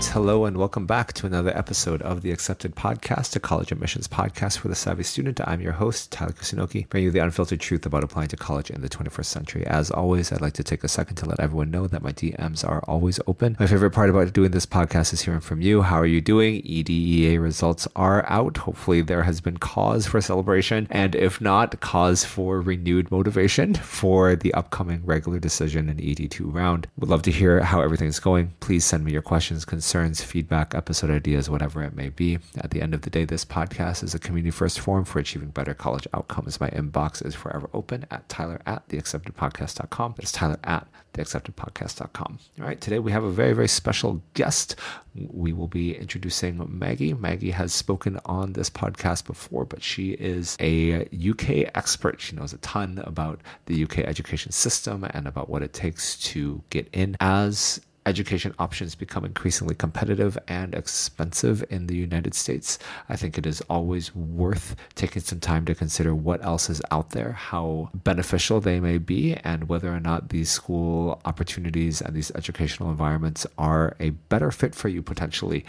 right. Hello and welcome back to another episode of the Accepted Podcast, a college admissions podcast for the savvy student. I'm your host, Tyler Kusunoki, bringing you the unfiltered truth about applying to college in the 21st century. As always, I'd like to take a second to let everyone know that my DMs are always open. My favorite part about doing this podcast is hearing from you. How are you doing? EDEA results are out. Hopefully, there has been cause for celebration, and if not, cause for renewed motivation for the upcoming regular decision and ED2 round. Would love to hear how everything's going. Please send me your questions questions, concerns, feedback, episode ideas, whatever it may be. At the end of the day, this podcast is a community first forum for achieving better college outcomes. My inbox is forever open at tyler at theacceptedpodcast.com. That's tyler at theacceptedpodcast.com. All right, today we have a very, very special guest. We will be introducing Maggie. Maggie has spoken on this podcast before, but she is a UK expert. She knows a ton about the UK education system and about what it takes to get in as education options become increasingly competitive and expensive in the United States, I think it is always worth taking some time to consider what else is out there, how beneficial they may be, and whether or not these school opportunities and these educational environments are a better fit for you potentially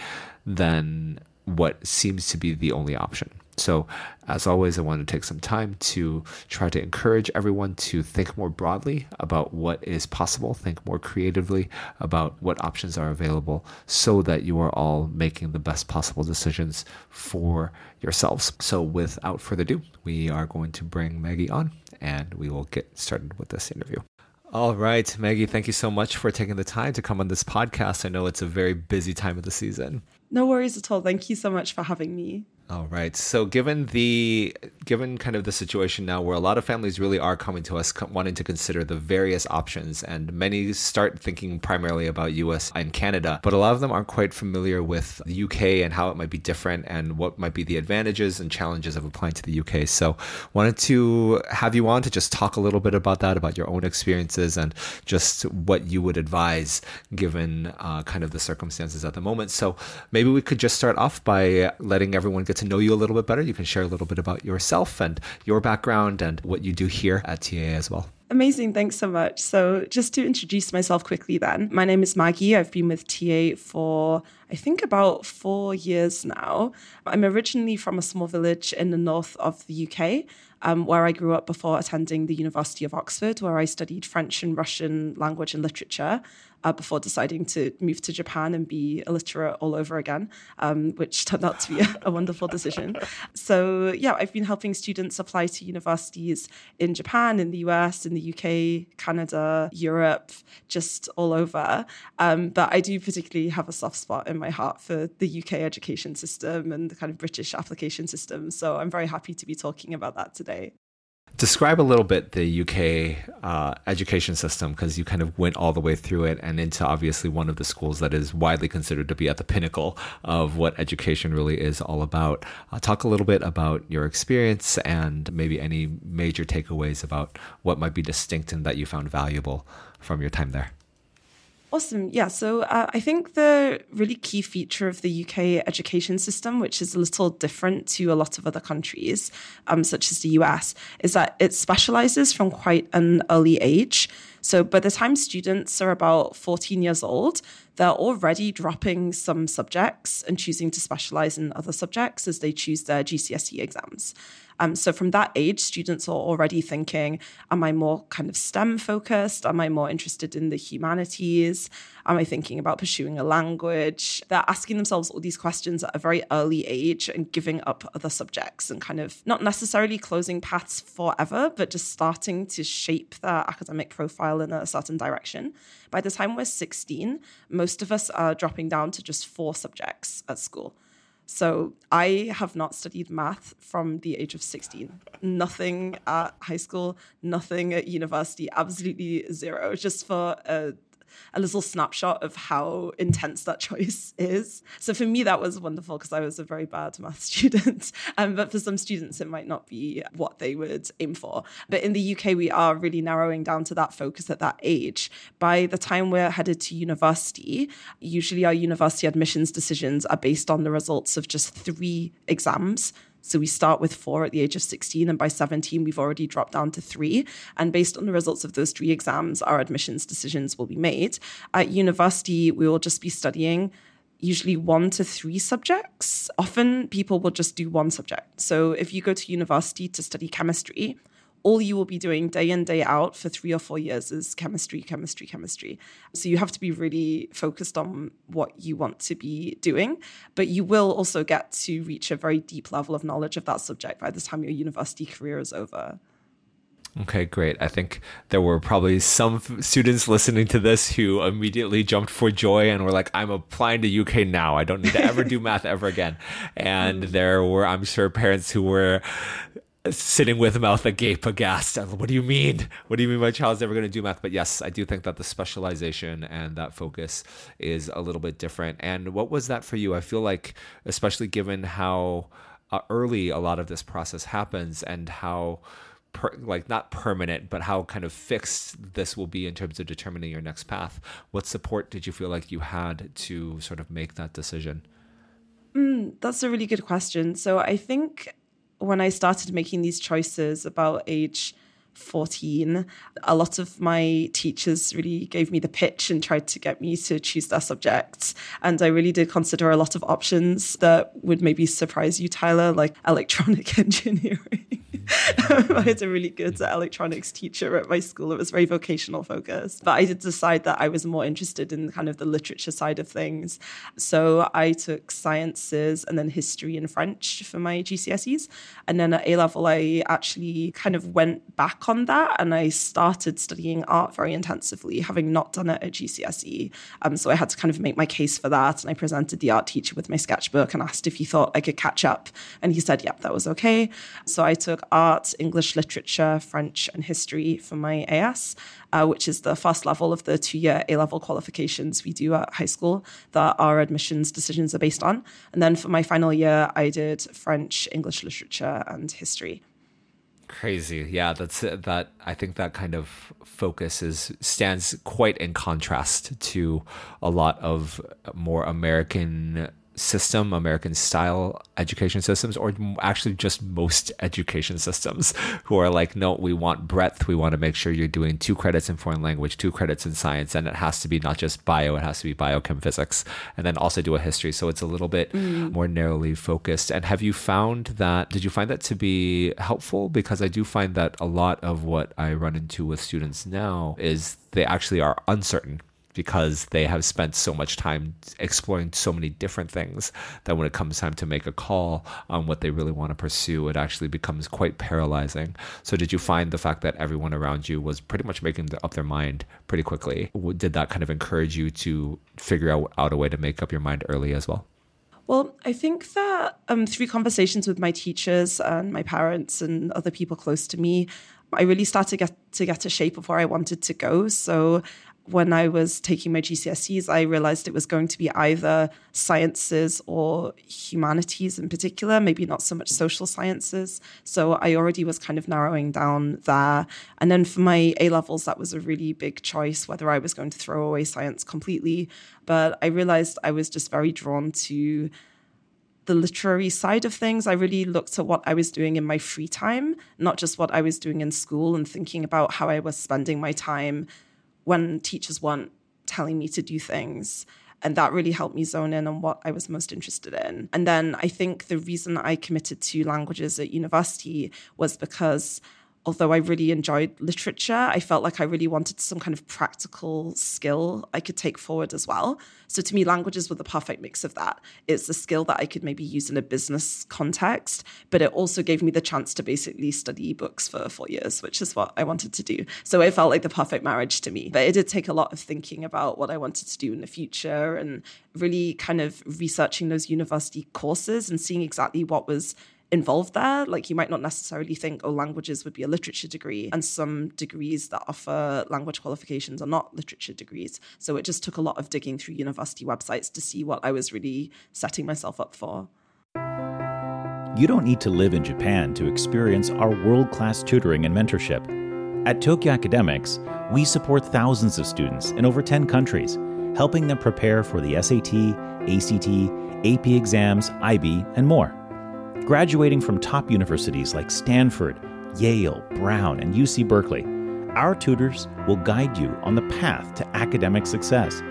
than what seems to be the only option. So, as always, I want to take some time to try to encourage everyone to think more broadly about what is possible, think more creatively about what options are available, so that you are all making the best possible decisions for yourselves. So, without further ado, we are going to bring Maggie on and we will get started with this interview. All right, Maggie, thank you so much for taking the time to come on this podcast. I know it's a very busy time of the season. No worries at all. Thank you so much for having me. All right. So, given the given kind of the situation now, where a lot of families really are coming to us wanting to consider the various options, and many start thinking primarily about U.S. and Canada, but a lot of them aren't quite familiar with the UK and how it might be different, and what might be the advantages and challenges of applying to the UK. So, wanted to have you on to just talk a little bit about that, about your own experiences, and just what you would advise given uh, kind of the circumstances at the moment. So, maybe we could just start off by letting everyone get to know you a little bit better, you can share a little bit about yourself and your background and what you do here at TA as well. Amazing. Thanks so much. So, just to introduce myself quickly, then, my name is Maggie. I've been with TA for, I think, about four years now. I'm originally from a small village in the north of the UK, um, where I grew up before attending the University of Oxford, where I studied French and Russian language and literature uh, before deciding to move to Japan and be illiterate all over again, um, which turned out to be a, a, wonderful decision. So, yeah, I've been helping students apply to universities in Japan, in the US, in the UK, Canada, Europe, just all over. Um, but I do particularly have a soft spot in my heart for the UK education system and the kind of British application system. So, I'm very happy to be talking about that today describe a little bit the UK uh, education system because you kind of went all the way through it and into obviously one of the schools that is widely considered to be at the pinnacle of what education really is all about. Uh, talk a little bit about your experience and maybe any major takeaways about what might be distinct and that you found valuable from your time there. Awesome. Yeah. So uh, I think the really key feature of the UK education system, which is a little different to a lot of other countries, um, such as the US, is that it specializes from quite an early age. So by the time students are about 14 years old, they're already dropping some subjects and choosing to specialize in other subjects as they choose their GCSE exams. Um, so from that age, students are already thinking, am I more kind of STEM focused? Am I more interested in the humanities? Am I thinking about pursuing a language? They're asking themselves all these questions at a very early age and giving up other subjects and kind of not necessarily closing paths forever, but just starting to shape their academic profile in a certain direction. By the time we're 16, most of us are dropping down to just four subjects at school. So I have not studied math from the age of 16. Nothing at high school, nothing at university, absolutely zero, just for a a little snapshot of how intense that choice is. So for me, that was wonderful because I was a very bad math student. Um, but for some students, it might not be what they would aim for. But in the UK, we are really narrowing down to that focus at that age. By the time we're headed to university, usually our university admissions decisions are based on the results of just three exams so we start with four at the age of 16, and by 17, we've already dropped down to three. And based on the results of those three exams, our admissions decisions will be made. At university, we will just be studying usually one to three subjects. Often people will just do one subject. So if you go to university to study chemistry, all you will be doing day in, day out for three or four years is chemistry, chemistry, chemistry. So you have to be really focused on what you want to be doing. But you will also get to reach a very deep level of knowledge of that subject by the time your university career is over. Okay, great. I think there were probably some students listening to this who immediately jumped for joy and were like, I'm applying to UK now. I don't need to ever do math ever again. And there were, I'm sure, parents who were sitting with mouth agape aghast. What do you mean? What do you mean my child's never going to do math? But yes, I do think that the specialization and that focus is a little bit different. And what was that for you? I feel like, especially given how uh, early a lot of this process happens and how per, like not permanent, but how kind of fixed this will be in terms of determining your next path. What support did you feel like you had to sort of make that decision? Mm, that's a really good question. So I think when I started making these choices about age 14, a lot of my teachers really gave me the pitch and tried to get me to choose their subjects. And I really did consider a lot of options that would maybe surprise you, Tyler, like electronic engineering. I had a really good electronics teacher at my school. It was very vocational focused. But I did decide that I was more interested in kind of the literature side of things. So I took sciences and then history and French for my GCSEs. And then at A level, I actually kind of went back on that and I started studying art very intensively, having not done it at GCSE. Um, so I had to kind of make my case for that. And I presented the art teacher with my sketchbook and asked if he thought I could catch up. And he said, yep, that was okay. So I took art, English literature, French, and history for my AS, uh, which is the first level of the two year A level qualifications we do at high school that our admissions decisions are based on. And then for my final year, I did French, English literature, and history crazy. Yeah that's that i think that kind of focus is stands quite in contrast to a lot of more american system, American style education systems, or actually just most education systems who are like, no, we want breadth. We want to make sure you're doing two credits in foreign language, two credits in science, and it has to be not just bio, it has to be biochem physics, and then also do a history. So it's a little bit mm. more narrowly focused. And have you found that, did you find that to be helpful? Because I do find that a lot of what I run into with students now is they actually are uncertain because they have spent so much time exploring so many different things that when it comes time to make a call on what they really want to pursue, it actually becomes quite paralyzing. So, did you find the fact that everyone around you was pretty much making up their mind pretty quickly? Did that kind of encourage you to figure out, out a way to make up your mind early as well? Well, I think that um, through conversations with my teachers and my parents and other people close to me, I really started to get to get a shape of where I wanted to go. So when I was taking my GCSEs, I realized it was going to be either sciences or humanities in particular, maybe not so much social sciences. So I already was kind of narrowing down there. And then for my A levels, that was a really big choice whether I was going to throw away science completely. But I realized I was just very drawn to the literary side of things, I really looked at what I was doing in my free time, not just what I was doing in school, and thinking about how I was spending my time when teachers weren't telling me to do things. And that really helped me zone in on what I was most interested in. And then I think the reason I committed to languages at university was because although I really enjoyed literature, I felt like I really wanted some kind of practical skill I could take forward as well. So to me, languages were the perfect mix of that. It's a skill that I could maybe use in a business context, but it also gave me the chance to basically study books for four years, which is what I wanted to do. So it felt like the perfect marriage to me. But it did take a lot of thinking about what I wanted to do in the future and really kind of researching those university courses and seeing exactly what was involved there. Like you might not necessarily think, oh, languages would be a literature degree, and some degrees that offer language qualifications are not literature degrees. So it just took a lot of digging through university websites to see what I was really setting myself up for. You don't need to live in Japan to experience our world class tutoring and mentorship. At Tokyo Academics, we support thousands of students in over 10 countries, helping them prepare for the SAT, ACT, AP exams, IB, and more. Graduating from top universities like Stanford, Yale, Brown, and UC Berkeley, our tutors will guide you on the path to academic success.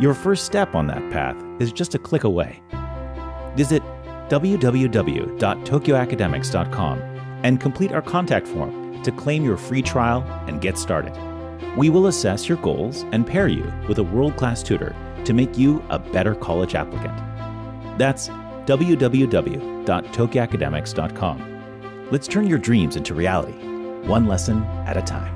Your first step on that path is just a click away. Visit www.tokyoacademics.com and complete our contact form to claim your free trial and get started. We will assess your goals and pair you with a world class tutor to make you a better college applicant. That's www.tokyoacademics.com. Let's turn your dreams into reality, one lesson at a time.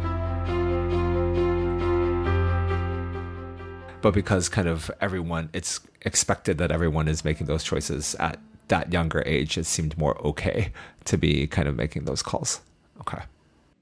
But because kind of everyone, it's expected that everyone is making those choices at that younger age, it seemed more okay to be kind of making those calls. Okay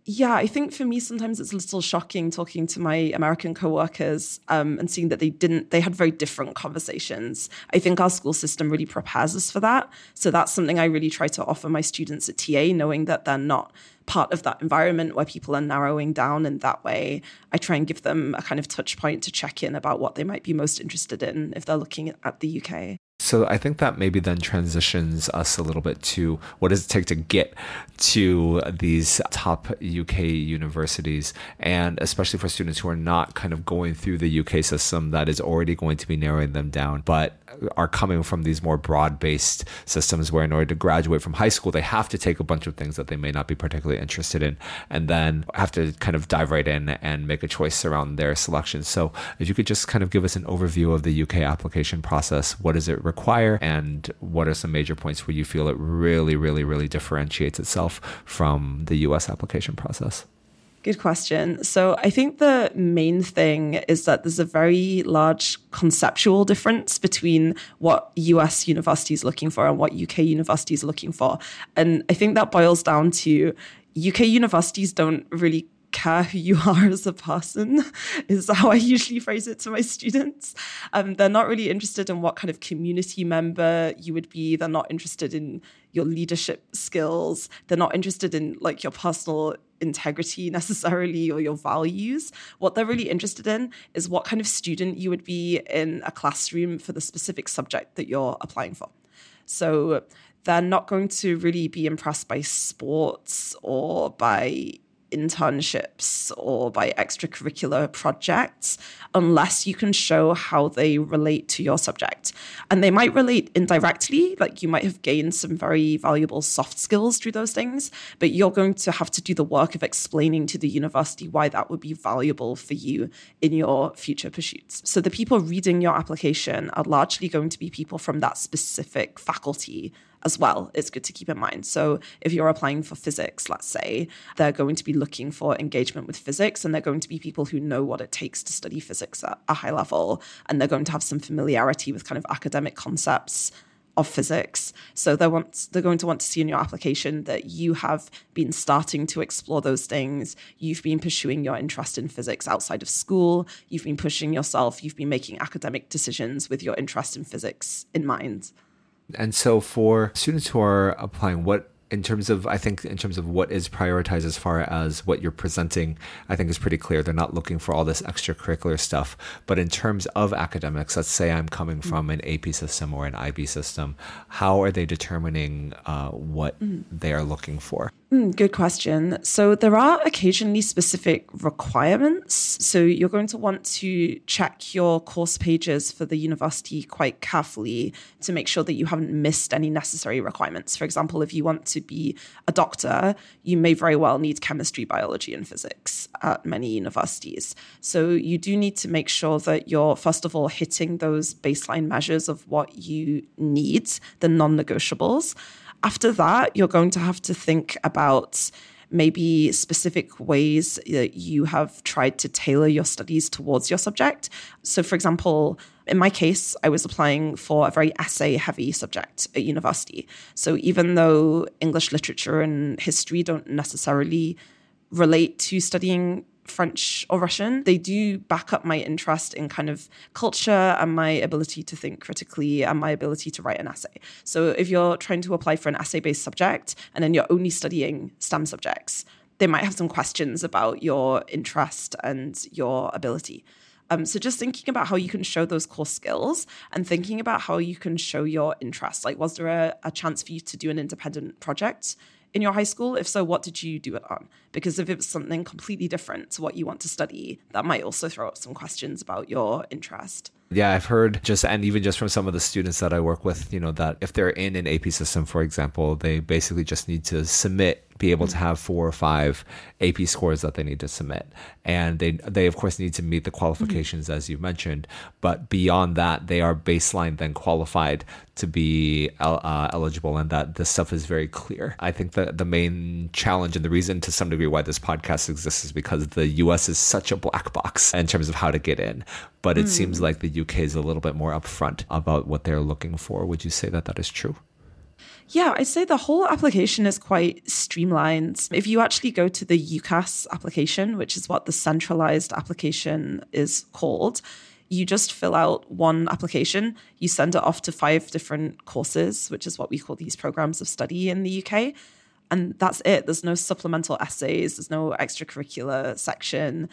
yeah, I think for me sometimes it's a little shocking talking to my American coworkers um, and seeing that they didn't they had very different conversations. I think our school system really prepares us for that. So that's something I really try to offer my students at TA, knowing that they're not part of that environment where people are narrowing down in that way. I try and give them a kind of touch point to check in about what they might be most interested in if they're looking at the UK. So I think that maybe then transitions us a little bit to what does it take to get to these top UK universities, and especially for students who are not kind of going through the UK system that is already going to be narrowing them down, but are coming from these more broad-based systems where in order to graduate from high school they have to take a bunch of things that they may not be particularly interested in and then have to kind of dive right in and make a choice around their selection. So if you could just kind of give us an overview of the UK application process, what does it require and what are some major points where you feel it really really really differentiates itself from the US application process? Good question. So I think the main thing is that there's a very large conceptual difference between what US universities are looking for and what UK universities are looking for. And I think that boils down to UK universities don't really care who you are as a person, is how I usually phrase it to my students. Um, they're not really interested in what kind of community member you would be. They're not interested in your leadership skills. They're not interested in like your personal integrity necessarily or your values. What they're really interested in is what kind of student you would be in a classroom for the specific subject that you're applying for. So they're not going to really be impressed by sports or by internships or by extracurricular projects unless you can show how they relate to your subject. And they might relate indirectly, like you might have gained some very valuable soft skills through those things, but you're going to have to do the work of explaining to the university why that would be valuable for you in your future pursuits. So the people reading your application are largely going to be people from that specific faculty as well it's good to keep in mind. So if you're applying for physics, let's say, they're going to be looking for engagement with physics and they're going to be people who know what it takes to study physics at a high level and they're going to have some familiarity with kind of academic concepts of physics. So they want they're going to want to see in your application that you have been starting to explore those things. You've been pursuing your interest in physics outside of school. You've been pushing yourself. You've been making academic decisions with your interest in physics in mind. And so for students who are applying, what in terms of I think in terms of what is prioritized as far as what you're presenting, I think is pretty clear. They're not looking for all this extracurricular stuff. But in terms of academics, let's say I'm coming mm. from an AP system or an IB system, how are they determining uh, what mm. they are looking for? Mm, good question. So, there are occasionally specific requirements. So, you're going to want to check your course pages for the university quite carefully to make sure that you haven't missed any necessary requirements. For example, if you want to be a doctor, you may very well need chemistry, biology, and physics at many universities. So, you do need to make sure that you're, first of all, hitting those baseline measures of what you need, the non negotiables. After that, you're going to have to think about maybe specific ways that you have tried to tailor your studies towards your subject. So, for example, in my case, I was applying for a very essay heavy subject at university. So, even though English literature and history don't necessarily relate to studying French or Russian, they do back up my interest in kind of culture and my ability to think critically and my ability to write an essay. So if you're trying to apply for an essay based subject and then you're only studying STEM subjects, they might have some questions about your interest and your ability. Um, so just thinking about how you can show those core skills and thinking about how you can show your interest. Like, was there a, a chance for you to do an independent project in your high school? If so, what did you do it on? Because if it's something completely different to what you want to study, that might also throw up some questions about your interest. Yeah, I've heard just, and even just from some of the students that I work with, you know, that if they're in an AP system, for example, they basically just need to submit be able to have four or five AP scores that they need to submit. And they they of course need to meet the qualifications mm-hmm. as you mentioned, but beyond that they are baseline then qualified to be uh, eligible and that this stuff is very clear. I think that the main challenge and the reason to some degree why this podcast exists is because the US is such a black box in terms of how to get in. But it mm. seems like the UK is a little bit more upfront about what they're looking for. Would you say that that is true? Yeah, I'd say the whole application is quite streamlined. If you actually go to the UCAS application, which is what the centralized application is called, you just fill out one application, you send it off to five different courses, which is what we call these programs of study in the UK. And that's it. There's no supplemental essays, there's no extracurricular section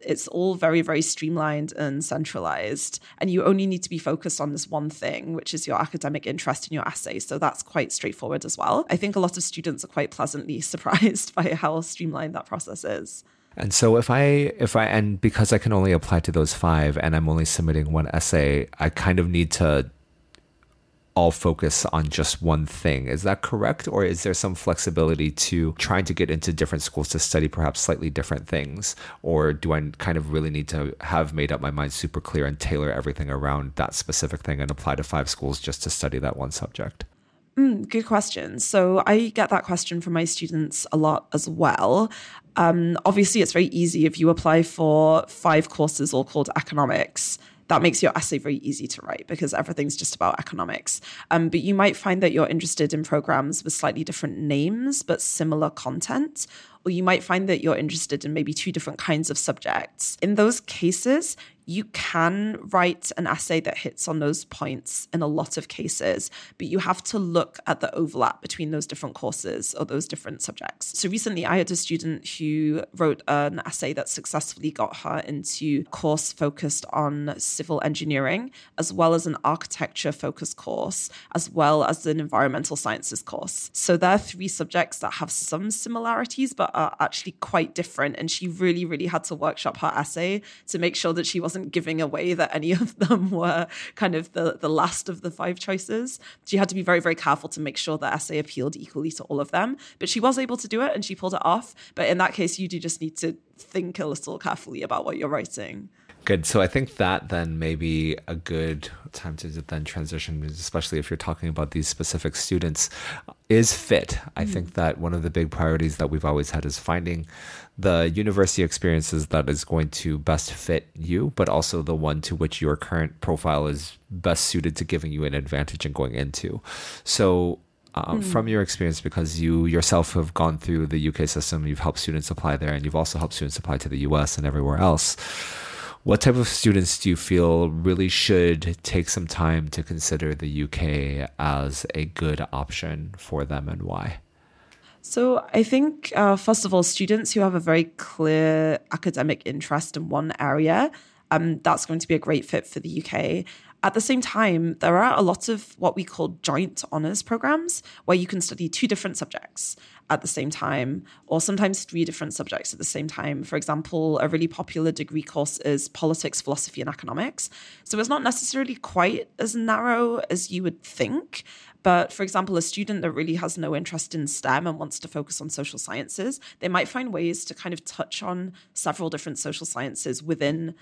it's all very very streamlined and centralized and you only need to be focused on this one thing which is your academic interest in your essay. So that's quite straightforward as well. I think a lot of students are quite pleasantly surprised by how streamlined that process is. And so if I if I and because I can only apply to those five and I'm only submitting one essay, I kind of need to all focus on just one thing. Is that correct? Or is there some flexibility to trying to get into different schools to study perhaps slightly different things? Or do I kind of really need to have made up my mind super clear and tailor everything around that specific thing and apply to five schools just to study that one subject? Mm, good question. So I get that question from my students a lot as well. Um, obviously, it's very easy if you apply for five courses all called economics that makes your essay very easy to write because everything's just about economics. Um, but you might find that you're interested in programs with slightly different names but similar content, or you might find that you're interested in maybe two different kinds of subjects. In those cases, you can write an essay that hits on those points in a lot of cases, but you have to look at the overlap between those different courses or those different subjects. So recently, I had a student who wrote an essay that successfully got her into a course focused on civil engineering, as well as an architecture focused course, as well as an environmental sciences course. So there are three subjects that have some similarities, but are actually quite different. And she really, really had to workshop her essay to make sure that she wasn't giving away that any of them were kind of the, the last of the five choices. She had to be very, very careful to make sure the essay appealed equally to all of them. But she was able to do it and she pulled it off. But in that case, you do just need to think a little carefully about what you're writing. Good. So I think that then may be a good time to then transition, especially if you're talking about these specific students, is fit. I mm. think that one of the big priorities that we've always had is finding the university experiences that is going to best fit you, but also the one to which your current profile is best suited to giving you an advantage in going into. So uh, mm. from your experience, because you yourself have gone through the UK system, you've helped students apply there, and you've also helped students apply to the US and everywhere else what type of students do you feel really should take some time to consider the UK as a good option for them and why? So, I think, uh, first of all, students who have a very clear academic interest in one area, um, that's going to be a great fit for the UK. At the same time, there are a lot of what we call joint honors programs where you can study two different subjects at the same time, or sometimes three different subjects at the same time. For example, a really popular degree course is politics, philosophy, and economics. So it's not necessarily quite as narrow as you would think. But for example, a student that really has no interest in STEM and wants to focus on social sciences, they might find ways to kind of touch on several different social sciences within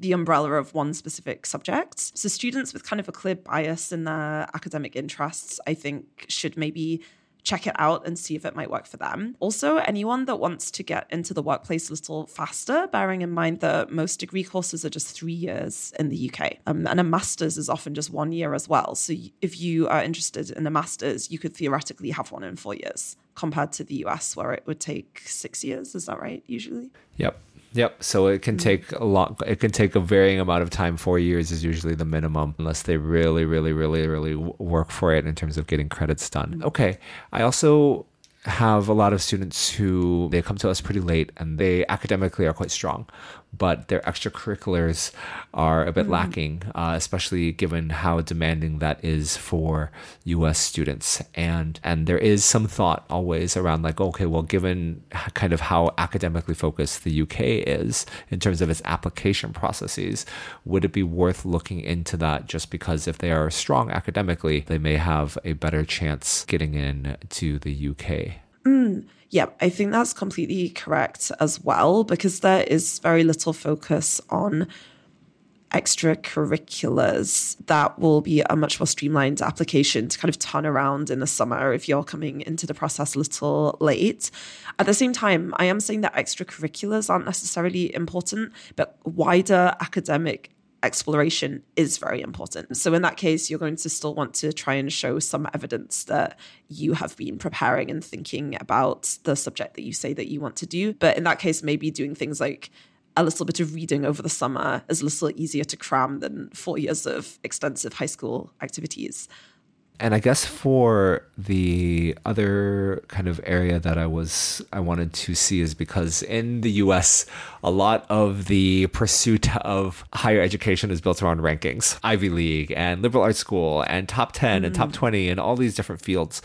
the umbrella of one specific subject. So students with kind of a clear bias in their academic interests, I think, should maybe check it out and see if it might work for them. Also, anyone that wants to get into the workplace a little faster, bearing in mind that most degree courses are just three years in the UK, um, and a master's is often just one year as well. So if you are interested in a master's, you could theoretically have one in four years compared to the US, where it would take six years. Is that right, usually? Yep. Yep. So it can mm. take a lot. It can take a varying amount of time. Four years is usually the minimum, unless they really, really, really, really work for it in terms of getting credits done. Mm. Okay. I also have a lot of students who they come to us pretty late and they academically are quite strong but their extracurriculars are a bit mm. lacking, uh, especially given how demanding that is for U.S. students. And and there is some thought always around like, okay, well, given kind of how academically focused the UK is in terms of its application processes, would it be worth looking into that? Just because if they are strong academically, they may have a better chance getting in to the UK. Mm. Yeah, I think that's completely correct as well, because there is very little focus on extracurriculars that will be a much more streamlined application to kind of turn around in the summer if you're coming into the process a little late. At the same time, I am saying that extracurriculars aren't necessarily important, but wider academic exploration is very important. So, in that case, you're going to still want to try and show some evidence that you have been preparing and thinking about the subject that you say that you want to do. But in that case, maybe doing things like a little bit of reading over the summer is a little easier to cram than four years of extensive high school activities. And I guess for the other kind of area that I was I wanted to see is because in the US a lot of the pursuit of higher education is built around rankings. Ivy League and liberal arts school and top 10 mm. and top mm. 20 and all these different fields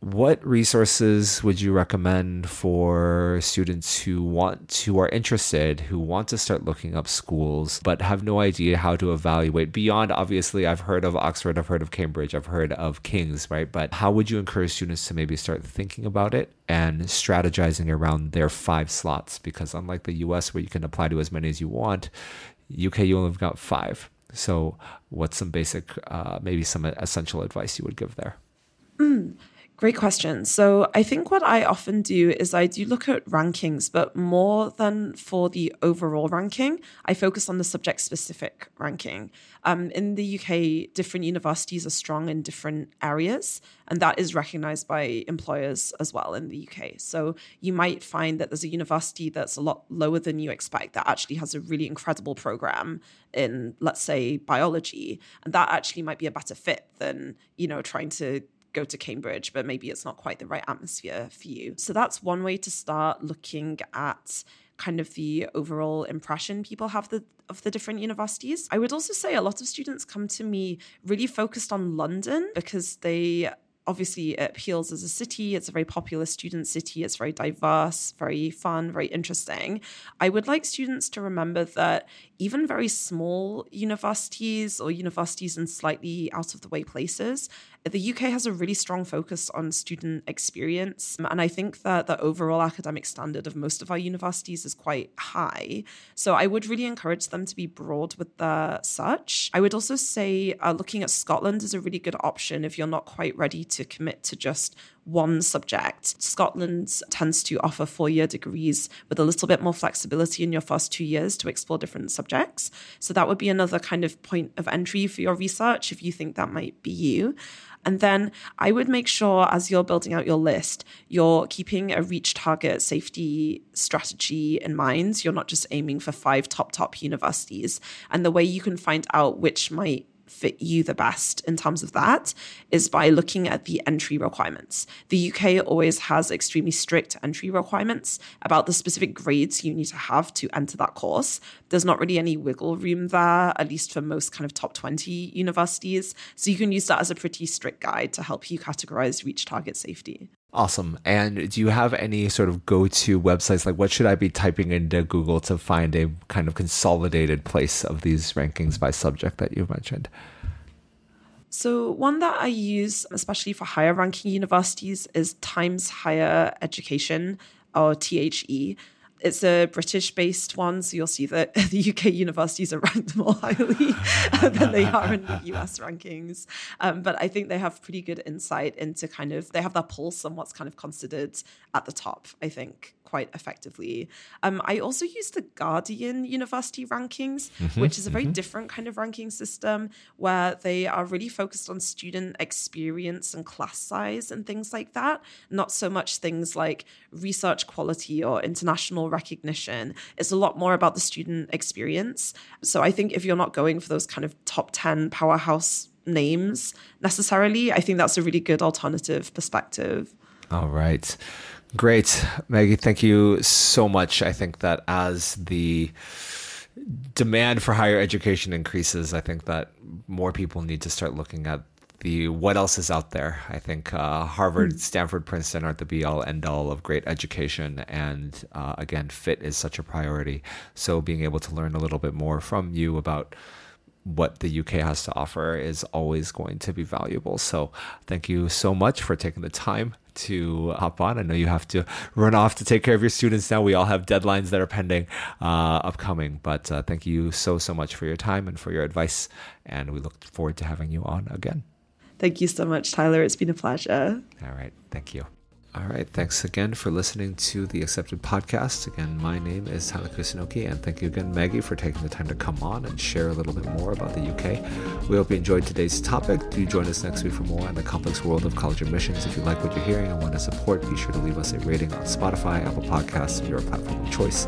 what resources would you recommend for students who want to are interested who want to start looking up schools but have no idea how to evaluate beyond obviously i've heard of oxford i've heard of cambridge i've heard of king's right? But how would you encourage students to maybe start thinking about it and strategizing around their five slots? Because unlike the us where you can apply to as many as you want uk you only have got five. So what's some basic uh, maybe some essential advice you would give there? Mm. Great question. So, I think what I often do is I do look at rankings, but more than for the overall ranking, I focus on the subject specific ranking. Um, in the UK, different universities are strong in different areas, and that is recognized by employers as well in the UK. So, you might find that there's a university that's a lot lower than you expect that actually has a really incredible program in, let's say, biology, and that actually might be a better fit than, you know, trying to go to Cambridge, but maybe it's not quite the right atmosphere for you. So that's one way to start looking at kind of the overall impression people have the, of the different universities. I would also say a lot of students come to me really focused on London because they obviously it appeals as a city. It's a very popular student city. It's very diverse, very fun, very interesting. I would like students to remember that even very small universities or universities in slightly out of the way places, the UK has a really strong focus on student experience. And I think that the overall academic standard of most of our universities is quite high. So I would really encourage them to be broad with the search. I would also say uh, looking at Scotland is a really good option if you're not quite ready to commit to just one subject. Scotland tends to offer four year degrees with a little bit more flexibility in your first two years to explore different subjects. So that would be another kind of point of entry for your research if you think that might be you. And then I would make sure as you're building out your list, you're keeping a reach target safety strategy in mind. You're not just aiming for five top, top universities. And the way you can find out which might fit you the best in terms of that is by looking at the entry requirements. The UK always has extremely strict entry requirements about the specific grades you need to have to enter that course. There's not really any wiggle room there, at least for most kind of top 20 universities. So you can use that as a pretty strict guide to help you categorize reach target safety. Awesome. And do you have any sort of go to websites? Like, what should I be typing into Google to find a kind of consolidated place of these rankings by subject that you mentioned? So, one that I use, especially for higher ranking universities, is Times Higher Education or THE it's a British based one, so you'll see that the UK universities are ranked more highly than they are in the US rankings. Um, but I think they have pretty good insight into kind of, they have their pulse on what's kind of considered at the top, I think quite effectively. Um, I also use the Guardian University rankings, mm-hmm, which is a very mm-hmm. different kind of ranking system where they are really focused on student experience and class size and things like that, not so much things like research quality or international recognition. It's a lot more about the student experience. So I think if you're not going for those kind of top 10 powerhouse names necessarily, I think that's a really good alternative perspective. All right. Great. Maggie, thank you so much. I think that as the demand for higher education increases, I think that more people need to start looking at the what else is out there. I think uh, Harvard, mm. Stanford, Princeton aren't the be all end all of great education, and uh, again, fit is such a priority. So being able to learn a little bit more from you about what the UK has to offer is always going to be valuable. So thank you so much for taking the time to hop on. I know you have to run off to take care of your students now. We all have deadlines that are pending, uh, upcoming. But uh, thank you so, so much for your time and for your advice. And we look forward to having you on again. Thank you so much, Tyler. It's been a pleasure. All right. Thank you. All right. Thanks again for listening to the Accepted Podcast. Again, my name is Tyler Kusunoki, and thank you again, Maggie, for taking the time to come on and share a little bit more about the UK. We hope you enjoyed today's topic. Do join us next week for more on the complex world of college admissions. If you like what you're hearing and want to support, be sure to leave us a rating on Spotify, Apple Podcasts, your platform of choice.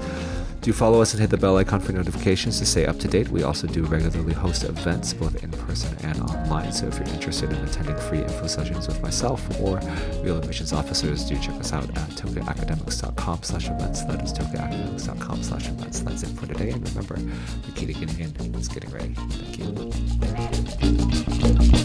Do follow us and hit the bell icon for notifications to stay up to date. We also do regularly host events both in person and online. So if you're interested in attending free info sessions with myself or real admissions officers, do check us out at tokyoacademics.com slash events. That is tokyoacademics.com slash events. That's it for today. And remember, the key to getting in is getting ready. Thank you.